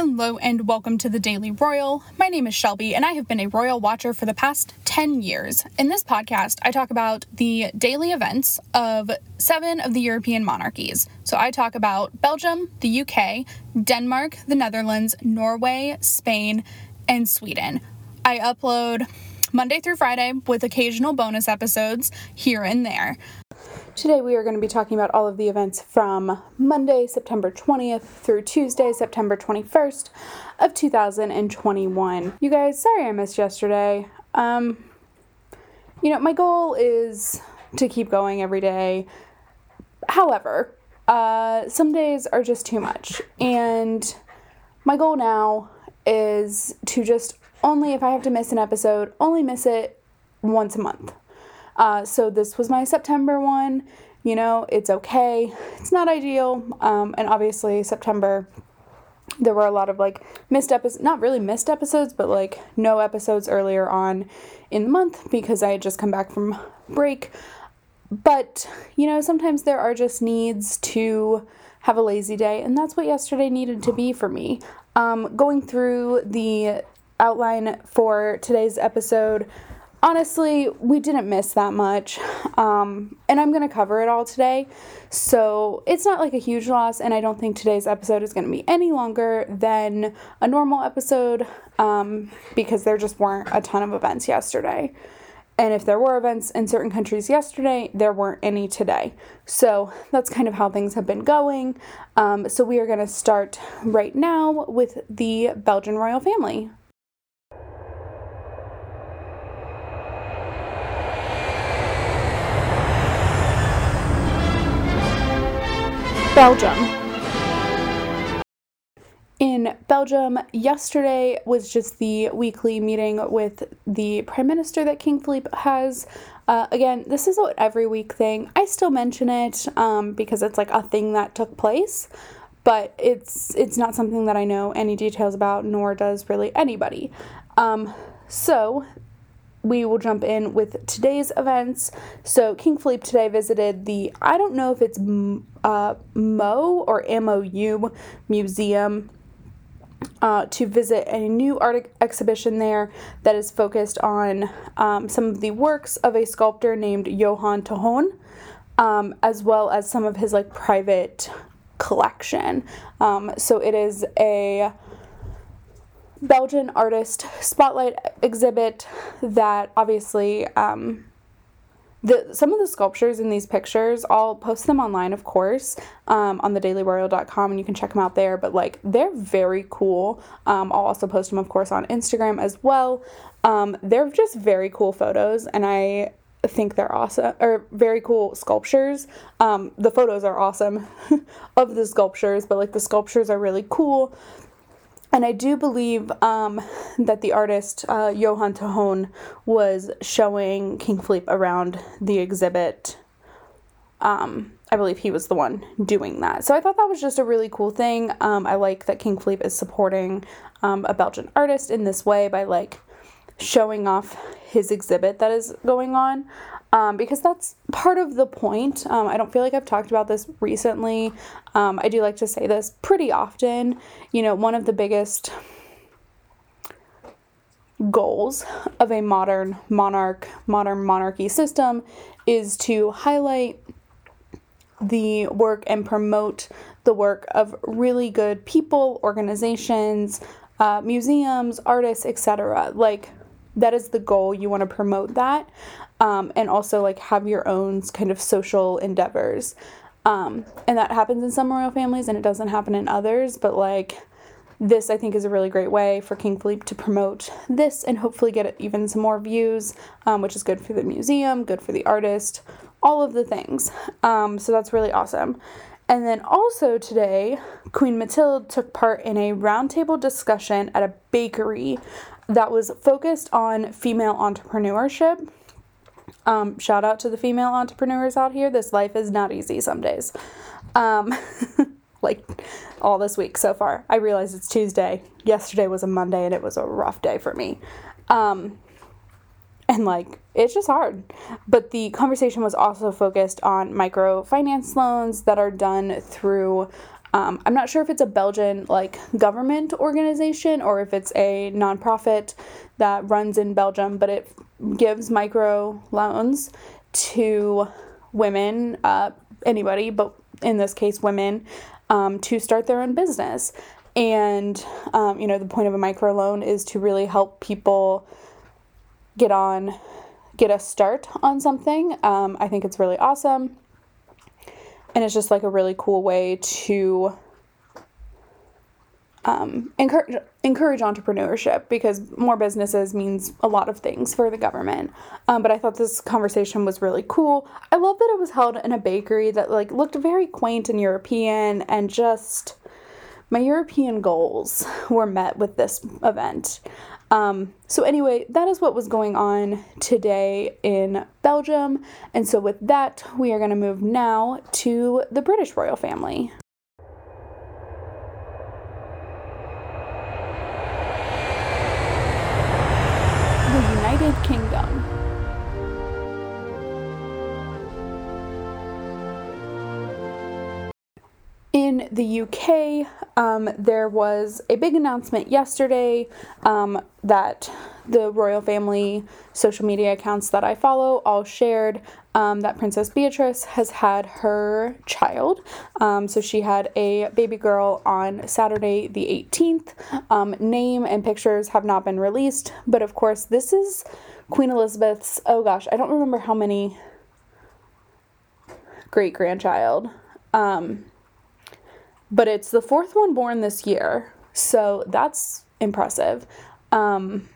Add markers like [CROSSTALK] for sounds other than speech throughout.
Hello and welcome to the Daily Royal. My name is Shelby and I have been a royal watcher for the past 10 years. In this podcast, I talk about the daily events of seven of the European monarchies. So I talk about Belgium, the UK, Denmark, the Netherlands, Norway, Spain, and Sweden. I upload Monday through Friday with occasional bonus episodes here and there. Today, we are going to be talking about all of the events from Monday, September 20th through Tuesday, September 21st of 2021. You guys, sorry I missed yesterday. Um, you know, my goal is to keep going every day. However, uh, some days are just too much. And my goal now is to just only, if I have to miss an episode, only miss it once a month. Uh, so this was my September one. You know, it's okay. It's not ideal. Um, and obviously, September, there were a lot of like missed episodes, not really missed episodes, but like no episodes earlier on in the month because I had just come back from break. But, you know, sometimes there are just needs to have a lazy day, and that's what yesterday needed to be for me. Um, going through the outline for today's episode, honestly, we didn't miss that much. Um, and I'm going to cover it all today. So it's not like a huge loss. And I don't think today's episode is going to be any longer than a normal episode um, because there just weren't a ton of events yesterday. And if there were events in certain countries yesterday, there weren't any today. So that's kind of how things have been going. Um, so we are going to start right now with the Belgian royal family. Belgium. In Belgium, yesterday was just the weekly meeting with the Prime Minister that King Philippe has. Uh, again, this is an every week thing. I still mention it um, because it's like a thing that took place, but it's it's not something that I know any details about, nor does really anybody. Um, so we will jump in with today's events. So, King Philippe today visited the, I don't know if it's uh, Mo or MOU Museum. Uh, to visit a new art exhibition there that is focused on um, some of the works of a sculptor named Johan Tahon, um, as well as some of his like private collection. Um, so it is a Belgian artist spotlight exhibit that obviously um, the some of the sculptures in these pictures I'll post them online of course um, on the dailyroyal.com and you can check them out there but like they're very cool. Um, I'll also post them of course on Instagram as well. Um, they're just very cool photos and I think they're awesome or very cool sculptures. Um, the photos are awesome [LAUGHS] of the sculptures but like the sculptures are really cool and I do believe um, that the artist uh, Johan Tahon was showing King Philippe around the exhibit. Um, I believe he was the one doing that. So I thought that was just a really cool thing. Um, I like that King Philippe is supporting um, a Belgian artist in this way by like showing off his exhibit that is going on um, because that's part of the point. Um, I don't feel like I've talked about this recently. Um, I do like to say this pretty often. You know, one of the biggest goals of a modern monarch, modern monarchy system is to highlight the work and promote the work of really good people, organizations, uh, museums, artists, etc. Like, that is the goal. You want to promote that um, and also like have your own kind of social endeavors. Um, and that happens in some royal families and it doesn't happen in others, but like this I think is a really great way for King Philippe to promote this and hopefully get even some more views, um, which is good for the museum, good for the artist, all of the things. Um, so that's really awesome. And then also today, Queen Mathilde took part in a roundtable discussion at a bakery that was focused on female entrepreneurship. Um, shout out to the female entrepreneurs out here. This life is not easy some days. Um, [LAUGHS] like all this week so far. I realize it's Tuesday. Yesterday was a Monday and it was a rough day for me. Um, and like it's just hard. But the conversation was also focused on microfinance loans that are done through Um, I'm not sure if it's a Belgian like government organization or if it's a nonprofit that runs in Belgium, but it gives micro loans to women, uh, anybody, but in this case, women, um, to start their own business. And, um, you know, the point of a micro loan is to really help people get on, get a start on something. Um, I think it's really awesome. And it's just like a really cool way to um, encourage encourage entrepreneurship because more businesses means a lot of things for the government. Um, but I thought this conversation was really cool. I love that it was held in a bakery that like looked very quaint and European, and just my European goals were met with this event. Um, so anyway, that is what was going on today in Belgium, and so with that, we are going to move now to the British royal family. The UK, um, there was a big announcement yesterday um, that the royal family social media accounts that I follow all shared um, that Princess Beatrice has had her child. Um, so she had a baby girl on Saturday, the 18th. Um, name and pictures have not been released, but of course, this is Queen Elizabeth's, oh gosh, I don't remember how many great grandchild. Um, but it's the fourth one born this year, so that's impressive. Um,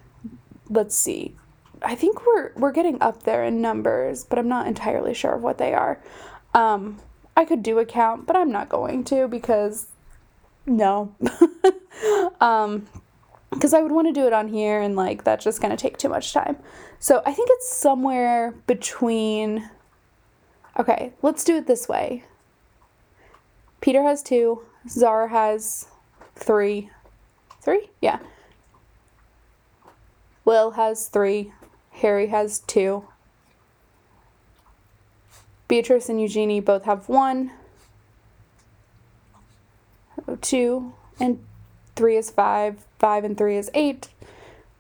let's see. I think we're we're getting up there in numbers, but I'm not entirely sure of what they are. Um, I could do a count, but I'm not going to because no. [LAUGHS] um, because I would want to do it on here and like that's just gonna take too much time. So I think it's somewhere between. Okay, let's do it this way. Peter has two. Zara has three. Three? Yeah. Will has three. Harry has two. Beatrice and Eugenie both have one. Two and three is five. Five and three is eight.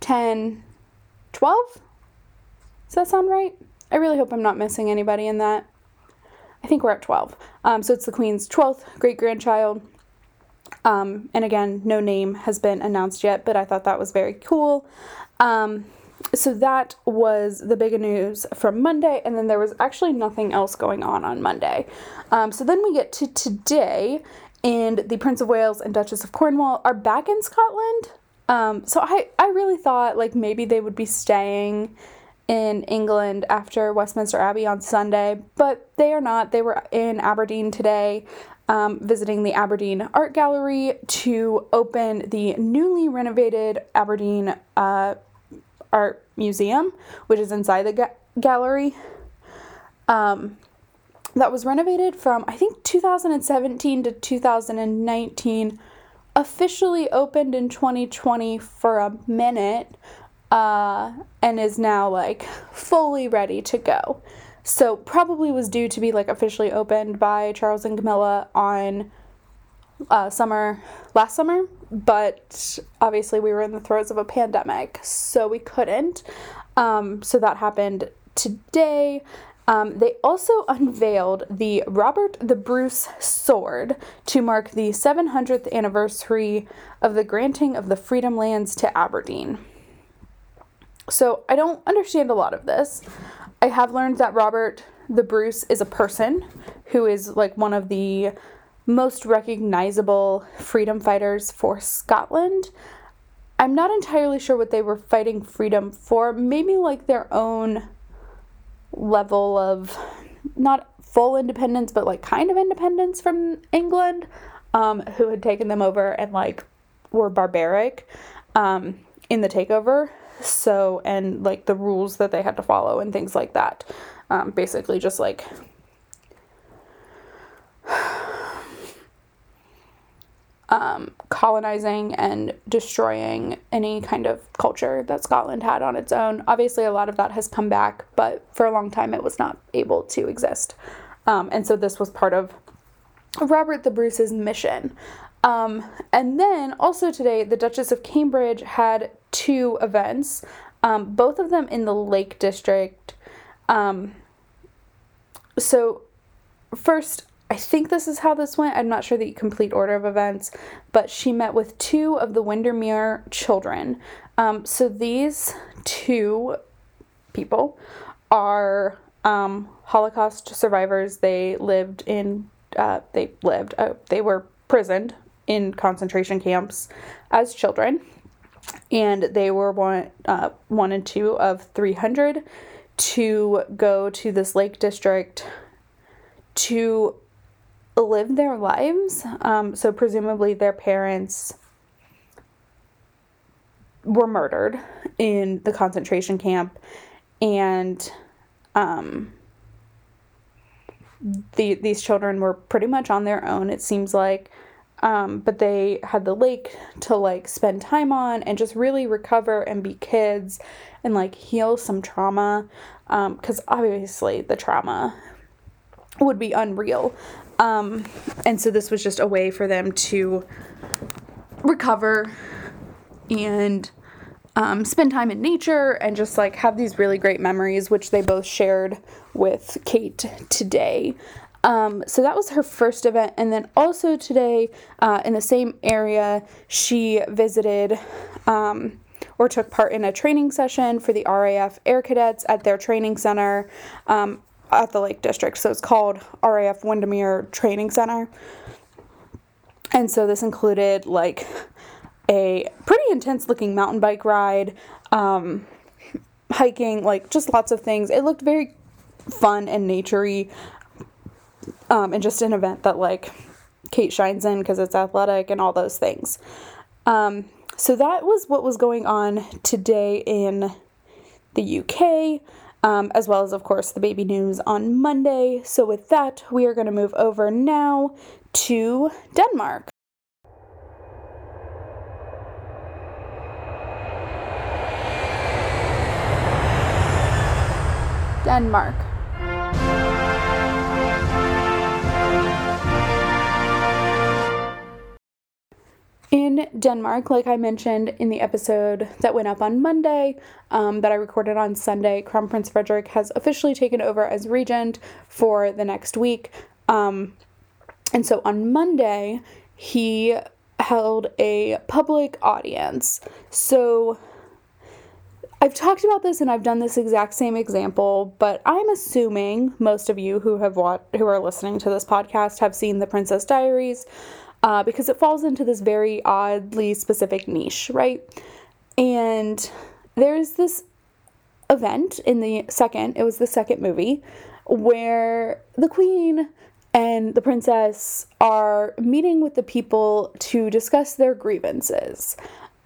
Ten. Twelve? Does that sound right? I really hope I'm not missing anybody in that. I think we're at 12. Um, so it's the Queen's 12th great grandchild. Um, and again, no name has been announced yet, but I thought that was very cool. Um, so that was the big news from Monday, and then there was actually nothing else going on on Monday. Um, so then we get to today, and the Prince of Wales and Duchess of Cornwall are back in Scotland. Um, so I, I really thought like maybe they would be staying in England after Westminster Abbey on Sunday, but they are not. They were in Aberdeen today. Um, visiting the Aberdeen Art Gallery to open the newly renovated Aberdeen uh, Art Museum, which is inside the ga- gallery. Um, that was renovated from, I think, 2017 to 2019, officially opened in 2020 for a minute, uh, and is now like fully ready to go. So, probably was due to be like officially opened by Charles and Camilla on uh, summer last summer, but obviously we were in the throes of a pandemic, so we couldn't. Um, so that happened today. Um, they also unveiled the Robert the Bruce sword to mark the 700th anniversary of the granting of the Freedom Lands to Aberdeen. So I don't understand a lot of this. I have learned that Robert the Bruce is a person who is like one of the most recognizable freedom fighters for Scotland. I'm not entirely sure what they were fighting freedom for. Maybe like their own level of not full independence, but like kind of independence from England, um, who had taken them over and like were barbaric um, in the takeover. So, and like the rules that they had to follow and things like that. Um, basically, just like um, colonizing and destroying any kind of culture that Scotland had on its own. Obviously, a lot of that has come back, but for a long time it was not able to exist. Um, and so this was part of Robert the Bruce's mission. Um, and then also today, the Duchess of Cambridge had two events, um, both of them in the Lake District. Um, so, first, I think this is how this went. I'm not sure the complete order of events, but she met with two of the Windermere children. Um, so, these two people are um, Holocaust survivors. They lived in, uh, they lived, uh, they were prisoned in concentration camps as children. And they were one, uh, one and two of 300 to go to this lake district to live their lives. Um, so, presumably, their parents were murdered in the concentration camp, and um, the, these children were pretty much on their own, it seems like. Um, but they had the lake to like spend time on and just really recover and be kids and like heal some trauma because um, obviously the trauma would be unreal um, and so this was just a way for them to recover and um, spend time in nature and just like have these really great memories, which they both shared with Kate today. Um, so that was her first event. And then also today, uh, in the same area, she visited um, or took part in a training session for the RAF Air Cadets at their training center um, at the Lake District. So it's called RAF Windermere Training Center. And so this included like a pretty intense looking mountain bike ride, um, hiking, like just lots of things. It looked very fun and naturey, um, and just an event that like Kate shines in because it's athletic and all those things. Um, so that was what was going on today in the UK. Um, as well as, of course, the baby news on Monday. So, with that, we are going to move over now to Denmark. Denmark. In Denmark, like I mentioned in the episode that went up on Monday, um, that I recorded on Sunday, Crown Prince Frederik has officially taken over as regent for the next week. Um, and so on Monday, he held a public audience. So I've talked about this and I've done this exact same example, but I'm assuming most of you who have watched, who are listening to this podcast have seen The Princess Diaries, uh, because it falls into this very oddly specific niche, right? And there's this event in the second, it was the second movie, where the queen and the princess are meeting with the people to discuss their grievances.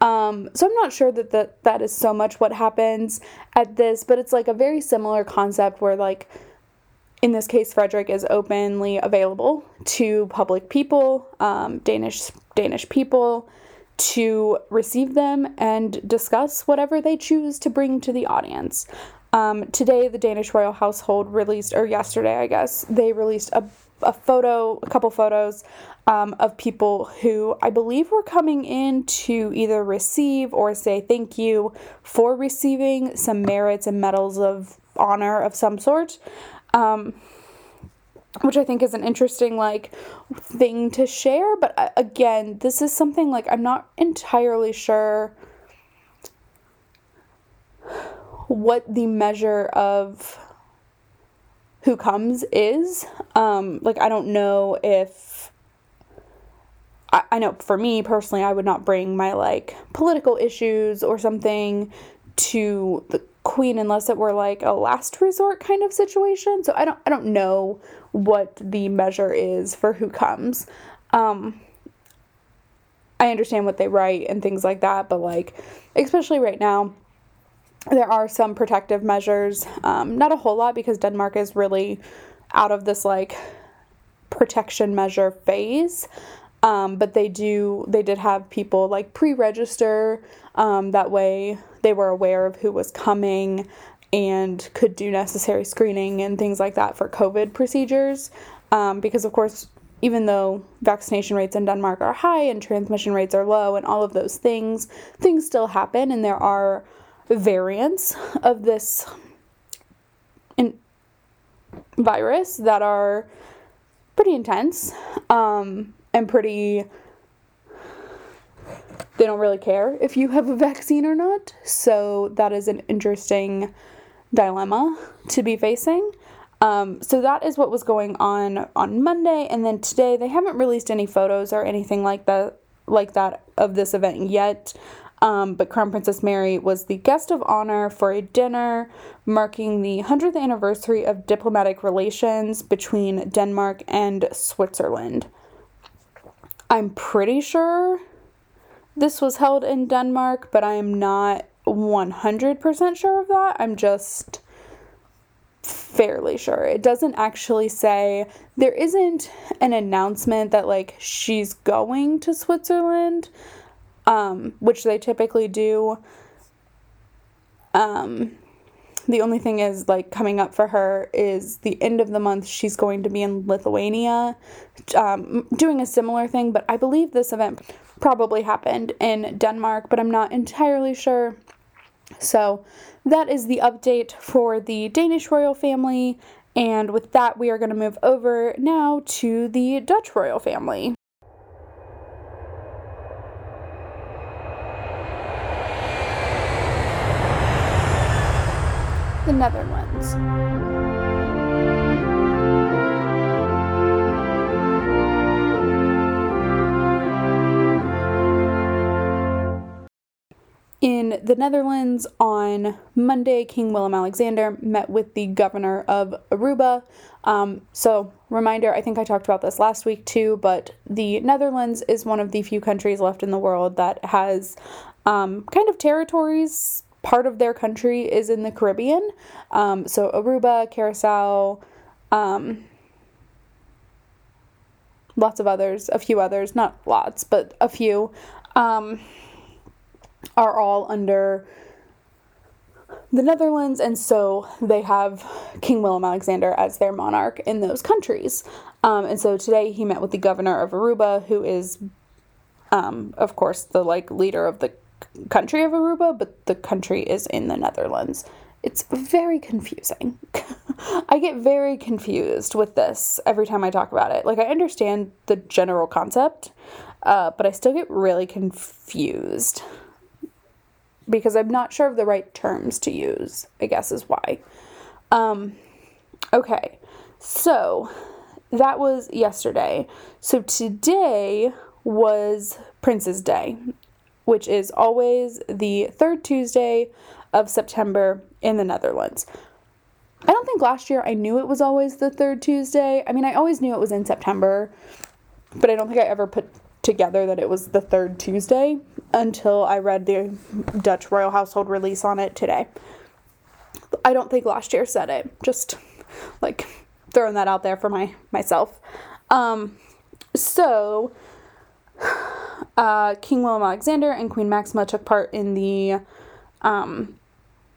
Um, so I'm not sure that, that that is so much what happens at this, but it's like a very similar concept where like in this case Frederik is openly available to public people, um, Danish Danish people to receive them and discuss whatever they choose to bring to the audience. Um, today, the Danish royal household released, or yesterday, I guess, they released a, a photo, a couple photos um, of people who I believe were coming in to either receive or say thank you for receiving some merits and medals of honor of some sort. Um, which I think is an interesting like thing to share, but uh, again, this is something like I'm not entirely sure what the measure of who comes is. Um, like I don't know if I, I know for me personally, I would not bring my like political issues or something to the queen unless it were like a last resort kind of situation. So I don't I don't know what the measure is for who comes. Um, I understand what they write and things like that, but like especially right now, there are some protective measures. Um, not a whole lot because Denmark is really out of this like protection measure phase. Um, but they do they did have people like pre-register um, that way they were aware of who was coming and could do necessary screening and things like that for covid procedures. Um, because of course even though vaccination rates in Denmark are high and transmission rates are low and all of those things, things still happen and there are variants of this in- virus that are pretty intense. Um, and pretty. They don't really care if you have a vaccine or not. So that is an interesting dilemma to be facing. Um, so that is what was going on on Monday, and then today they haven't released any photos or anything like that, like that of this event yet. Um, but Crown Princess Mary was the guest of honor for a dinner marking the 100th anniversary of diplomatic relations between Denmark and Switzerland. I'm pretty sure this was held in Denmark, but I am not 100% sure of that. I'm just fairly sure. It doesn't actually say, there isn't an announcement that like she's going to Switzerland, um, which they typically do. Um, the only thing is like coming up for her is the end of the month she's going to be in Lithuania um, doing a similar thing but I believe this event probably happened in Denmark but I'm not entirely sure so that is the update for the Danish royal family. And with that, we are going to move over now to the Dutch royal family. The Netherlands, on Monday, King Willem Alexander met with the governor of Aruba. Um, so, reminder I think I talked about this last week too, but the Netherlands is one of the few countries left in the world that has um, kind of territories. Part of their country is in the Caribbean. Um, so, Aruba, Curacao, um, lots of others, a few others, not lots, but a few. Um, are all under the Netherlands, and so they have King Willem Alexander as their monarch in those countries. Um, and so today he met with the governor of Aruba, who is, um, of course, the like leader of the country of Aruba, but the country is in the Netherlands. It's very confusing. [LAUGHS] I get very confused with this every time I talk about it. Like, I understand the general concept, uh, but I still get really confused because I'm not sure of the right terms to use, I guess is why. Um, okay, so that was yesterday. So today was Prince's Day, which is always the third Tuesday of September in the Netherlands. I don't think last year I knew it was always the third Tuesday. I mean, I always knew it was in September, but I don't think I ever put together that it was the third Tuesday until I read the Dutch royal household release on it today. I don't think last year said it. Just like throwing that out there for my myself. Um, so [SIGHS] uh, King Willem Alexander and Queen Maxima took part in the um,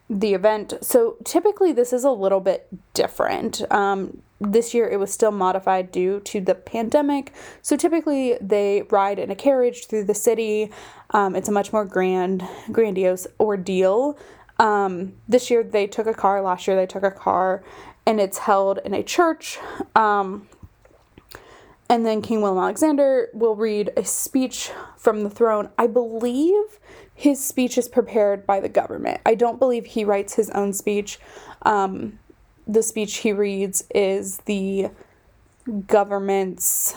the event. So typically this is a little bit different. Um, this year it was still modified due to the pandemic. So typically they ride in a carriage through the city. Um, it's a much more grand, grandiose ordeal. Um, this year they took a car. Last year they took a car, and it's held in a church. Um, and then King William Alexander will read a speech from the throne. I believe his speech is prepared by the government. I don't believe he writes his own speech. Um, the speech he reads is the government's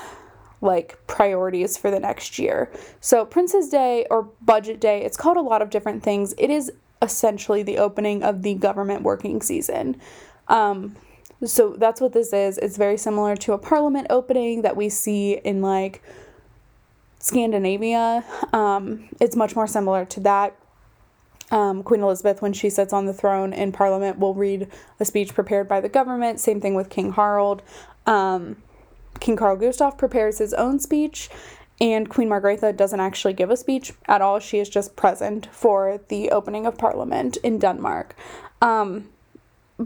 like priorities for the next year. So Prince's Day or Budget Day, it's called a lot of different things. It is essentially the opening of the government working season. Um, so that's what this is. It's very similar to a parliament opening that we see in like Scandinavia. Um, it's much more similar to that. Um, Queen Elizabeth, when she sits on the throne in Parliament, will read a speech prepared by the government. Same thing with King Harald. Um, King Carl Gustaf prepares his own speech, and Queen Margrethe doesn't actually give a speech at all. She is just present for the opening of Parliament in Denmark. Um,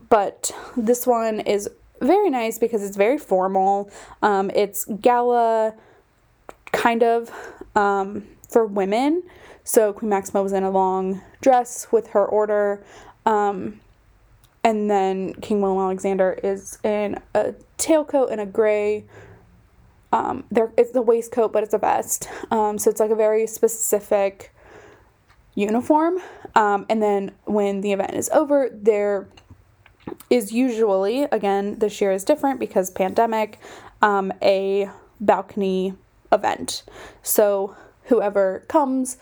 but this one is very nice because it's very formal. Um, it's gala kind of um, for women. So Queen Maxima was in a long dress with her order. Um, and then King Willem Alexander is in a tailcoat and a gray. Um, there it's a waistcoat, but it's a vest. Um, so it's like a very specific uniform. Um, and then when the event is over, there is usually again this year is different because pandemic, um, a balcony event. So whoever comes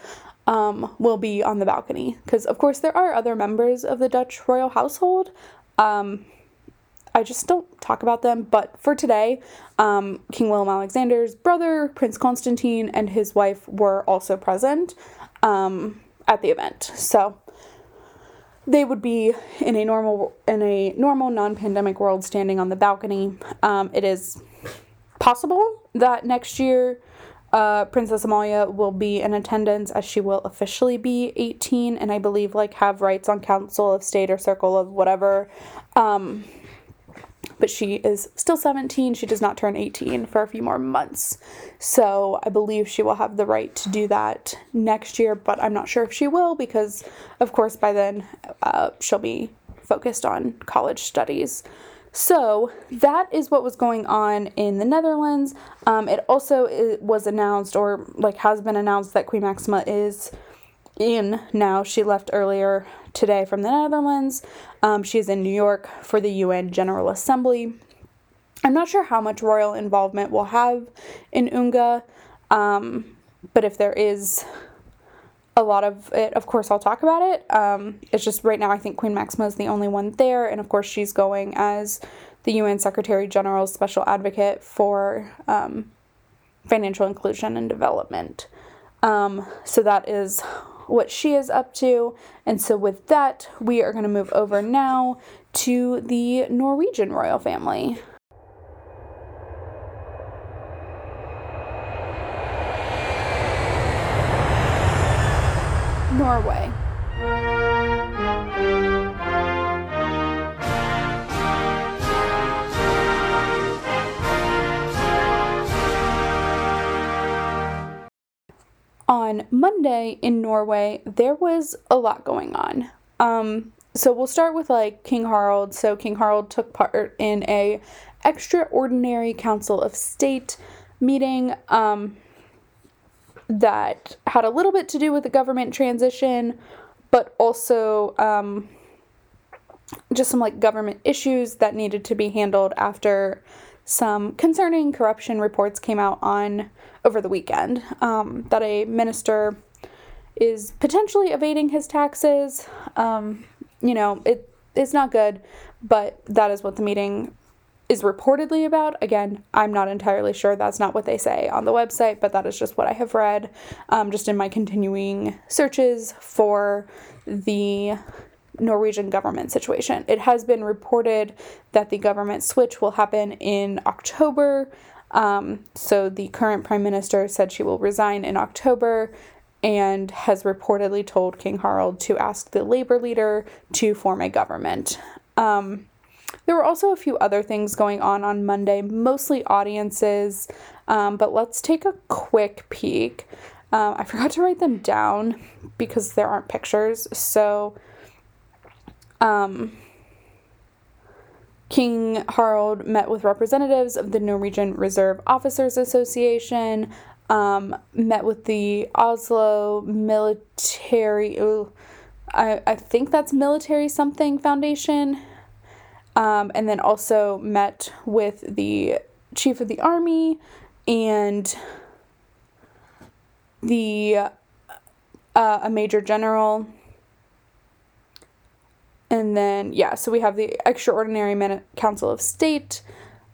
um, will be on the balcony. Because, of course, there are other members of the Dutch royal household. Um, I just don't talk about them. But for today, um, King Willem Alexander's brother, Prince Constantine, and his wife were also present um, at the event. So they would be in a normal in a normal non-pandemic world standing on the balcony. Um, it is possible that next year uh, Princess Amalia will be in attendance as she will officially be 18 and I believe like have rights on Council of State or Circle of whatever. Um, but she is still 17. She does not turn 18 for a few more months. So I believe she will have the right to do that next year, but I'm not sure if she will because, of course, by then uh, she'll be focused on college studies. So that is what was going on in the Netherlands. Um, it also was announced, or like has been announced, that Queen Maxima is in now. She left earlier today from the Netherlands. Um, she's in New York for the UN General Assembly. I'm not sure how much royal involvement we'll have in UNGA, um, but if there is a lot of it, of course, I'll talk about it. Um, it's just right now, I think Queen Maxima is the only one there, and of course, she's going as the UN Secretary General's special advocate for um, financial inclusion and development. Um, so that is what she is up to. And so, with that, we are going to move over now to the Norwegian royal family. On Monday in Norway, there was a lot going on. Um, so we'll start with like King Harald. So King Harald took part in a extraordinary Council of State meeting. Um, that had a little bit to do with the government transition, but also um, just some like government issues that needed to be handled after some concerning corruption reports came out on over the weekend um, that a minister is potentially evading his taxes. Um, you know, it it's not good, but that is what the meeting is reportedly about. Again, I'm not entirely sure. That's not what they say on the website, but that is just what I have read um, just in my continuing searches for the Norwegian government situation. It has been reported that the government switch will happen in October. Um, so the current prime minister said she will resign in October and has reportedly told King Harald to ask the labor leader to form a government. Um, there were also a few other things going on on Monday, mostly audiences, um, but let's take a quick peek. Um, I forgot to write them down because there aren't pictures. So, um, King Harald met with representatives of the Norwegian Reserve Officers Association, um, met with the Oslo Military, ooh, I, I think that's Military Something Foundation, um, and then also met with the chief of the army and the uh, a major general and then yeah so we have the extraordinary minute council of state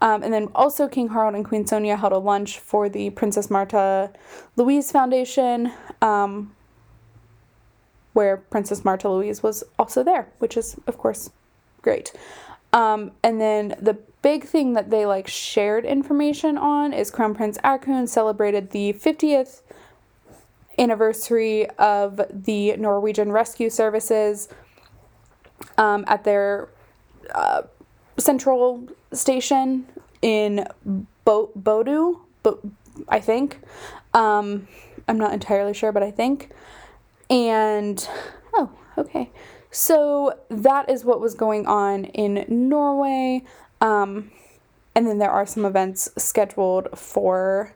um, and then also king harald and queen sonja held a lunch for the princess Märtha louise foundation um, where princess Märtha louise was also there which is of course great. Um, and then the big thing that they like shared information on is Crown Prince Haakon celebrated the 50th anniversary of the Norwegian Rescue Services um, at their uh, Central Station in Bo- Bodø, Bo- I think. Um, I'm not entirely sure, but I think. And oh, okay. So that is what was going on in Norway. Um, and then there are some events scheduled for.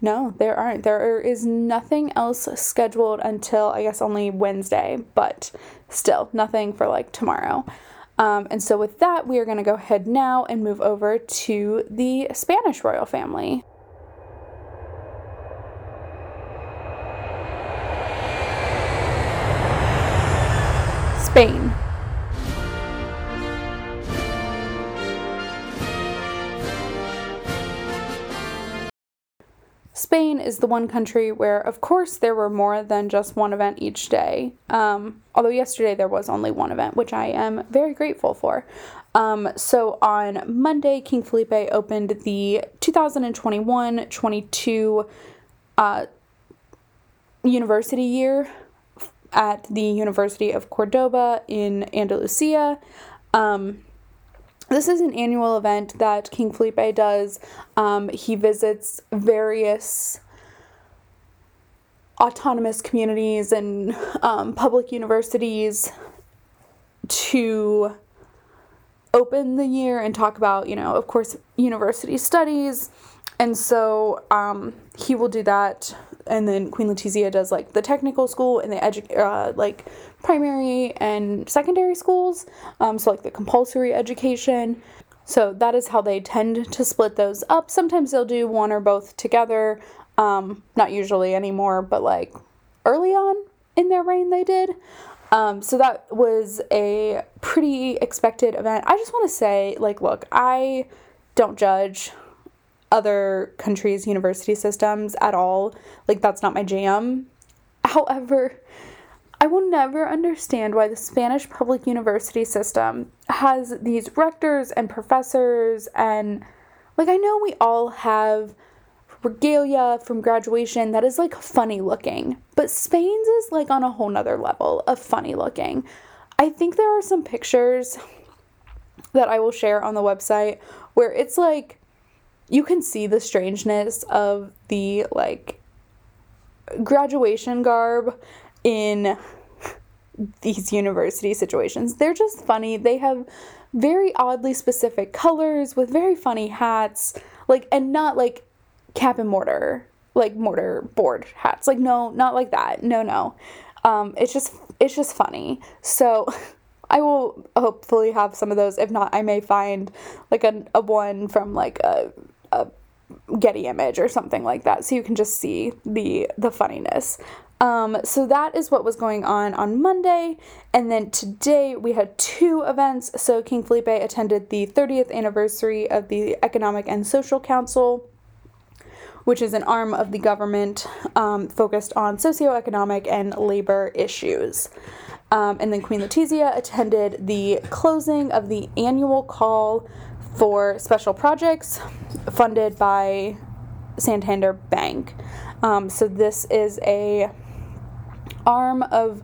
No, there aren't. There is nothing else scheduled until I guess only Wednesday, but still nothing for like tomorrow. Um, and so, with that, we are going to go ahead now and move over to the Spanish royal family. Spain. Spain is the one country where, of course, there were more than just one event each day. Um, although yesterday there was only one event, which I am very grateful for. Um, so on Monday, King Felipe opened the 2021 22 uh, university year at the University of Cordoba in Andalusia. Um, this is an annual event that King Felipe does. Um, he visits various autonomous communities and um, public universities to open the year and talk about, you know, of course, university studies. And so um, he will do that and then Queen Letizia does like the technical school and the edu- uh, like primary and secondary schools, um, so like the compulsory education. So that is how they tend to split those up. Sometimes they'll do one or both together. Um, not usually anymore, but like early on in their reign they did. Um, so that was a pretty expected event. I just want to say, like, look, I don't judge other countries' university systems at all. Like, that's not my jam. However, I will never understand why the Spanish public university system has these rectors and professors, and like, I know we all have regalia from graduation that is like funny looking, but Spain's is like on a whole nother level of funny looking. I think there are some pictures that I will share on the website where it's like you can see the strangeness of the like graduation garb in these university situations. They're just funny. They have very oddly specific colors with very funny hats, like and not like cap and mortar, like mortar board hats. Like no, not like that. No, no. Um, it's just it's just funny. So [LAUGHS] I will hopefully have some of those. If not, I may find like a, a one from like a a Getty image or something like that, so you can just see the the funniness. Um, so that is what was going on on Monday, and then today we had two events. So King Felipe attended the 30th anniversary of the Economic and Social Council, which is an arm of the government um, focused on socioeconomic and labor issues. Um, and then Queen Letizia attended the closing of the annual call for special projects funded by Santander Bank. Um, so this is a arm of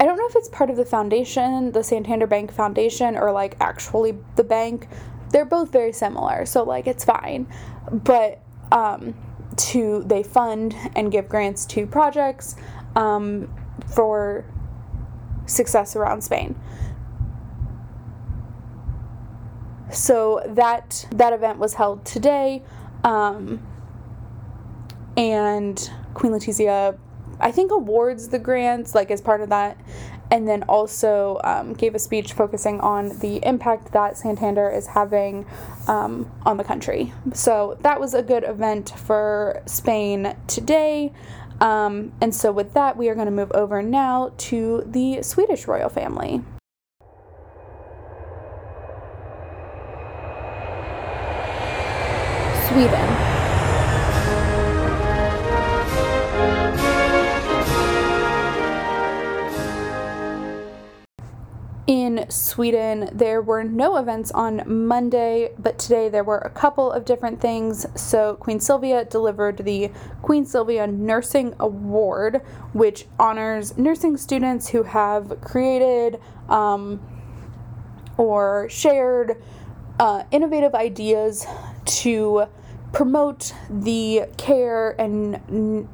I don't know if it's part of the foundation, the Santander Bank Foundation, or like actually the bank. They're both very similar, so like it's fine. But um, to they fund and give grants to projects um, for success around Spain. So that that event was held today, um, and Queen Letizia, I think, awards the grants like as part of that, and then also um, gave a speech focusing on the impact that Santander is having um, on the country. So that was a good event for Spain today. Um, and so, with that, we are going to move over now to the Swedish royal family. Sweden. In Sweden, there were no events on Monday, but today there were a couple of different things. So, Queen Silvia delivered the Queen Silvia Nursing Award, which honors nursing students who have created um, or shared uh, innovative ideas to promote the care and n-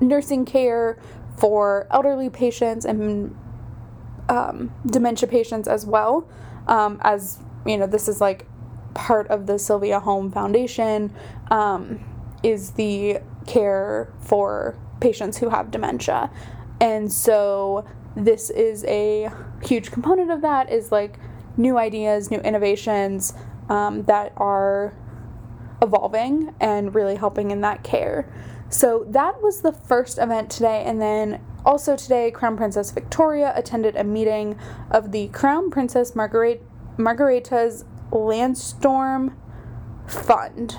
nursing care for elderly patients and um, dementia patients as well. Um, as you know, this is like part of the Silvia Home Foundation um, is the care for patients who have dementia, and so this is a huge component of that is like new ideas, new innovations um, that are evolving and really helping in that care. So that was the first event today, and then also today, Crown Princess Victoria attended a meeting of the Crown Princess Margaret Margareta's Landstorm Fund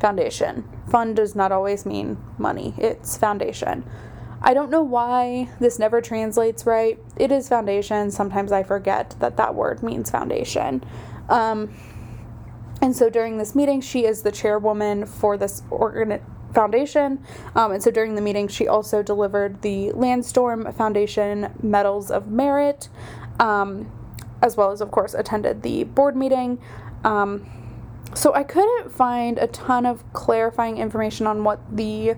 Foundation. Fund does not always mean money; it's foundation. I don't know why this never translates right. It is foundation. Sometimes I forget that that word means foundation. Um, and so during this meeting, she is the chairwoman for this organ foundation. Um, and so during the meeting, she also delivered the Landstorm Foundation Medals of Merit, um, as well as, of course, attended the board meeting. Um, so I couldn't find a ton of clarifying information on what the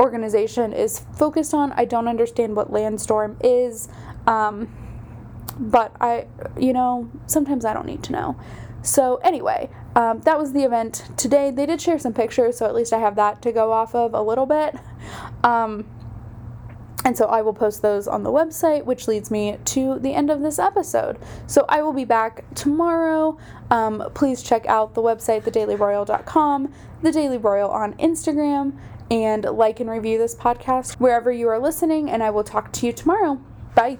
organization is focused on. I don't understand what Landstorm is. Um, but I, you know, sometimes I don't need to know. So, anyway, um, that was the event today. They did share some pictures, so at least I have that to go off of a little bit. Um, and so I will post those on the website, which leads me to the end of this episode. So I will be back tomorrow. Um, please check out the website, thedailyroyal.com, the Daily Royal on Instagram, and like and review this podcast wherever you are listening. And I will talk to you tomorrow. Bye.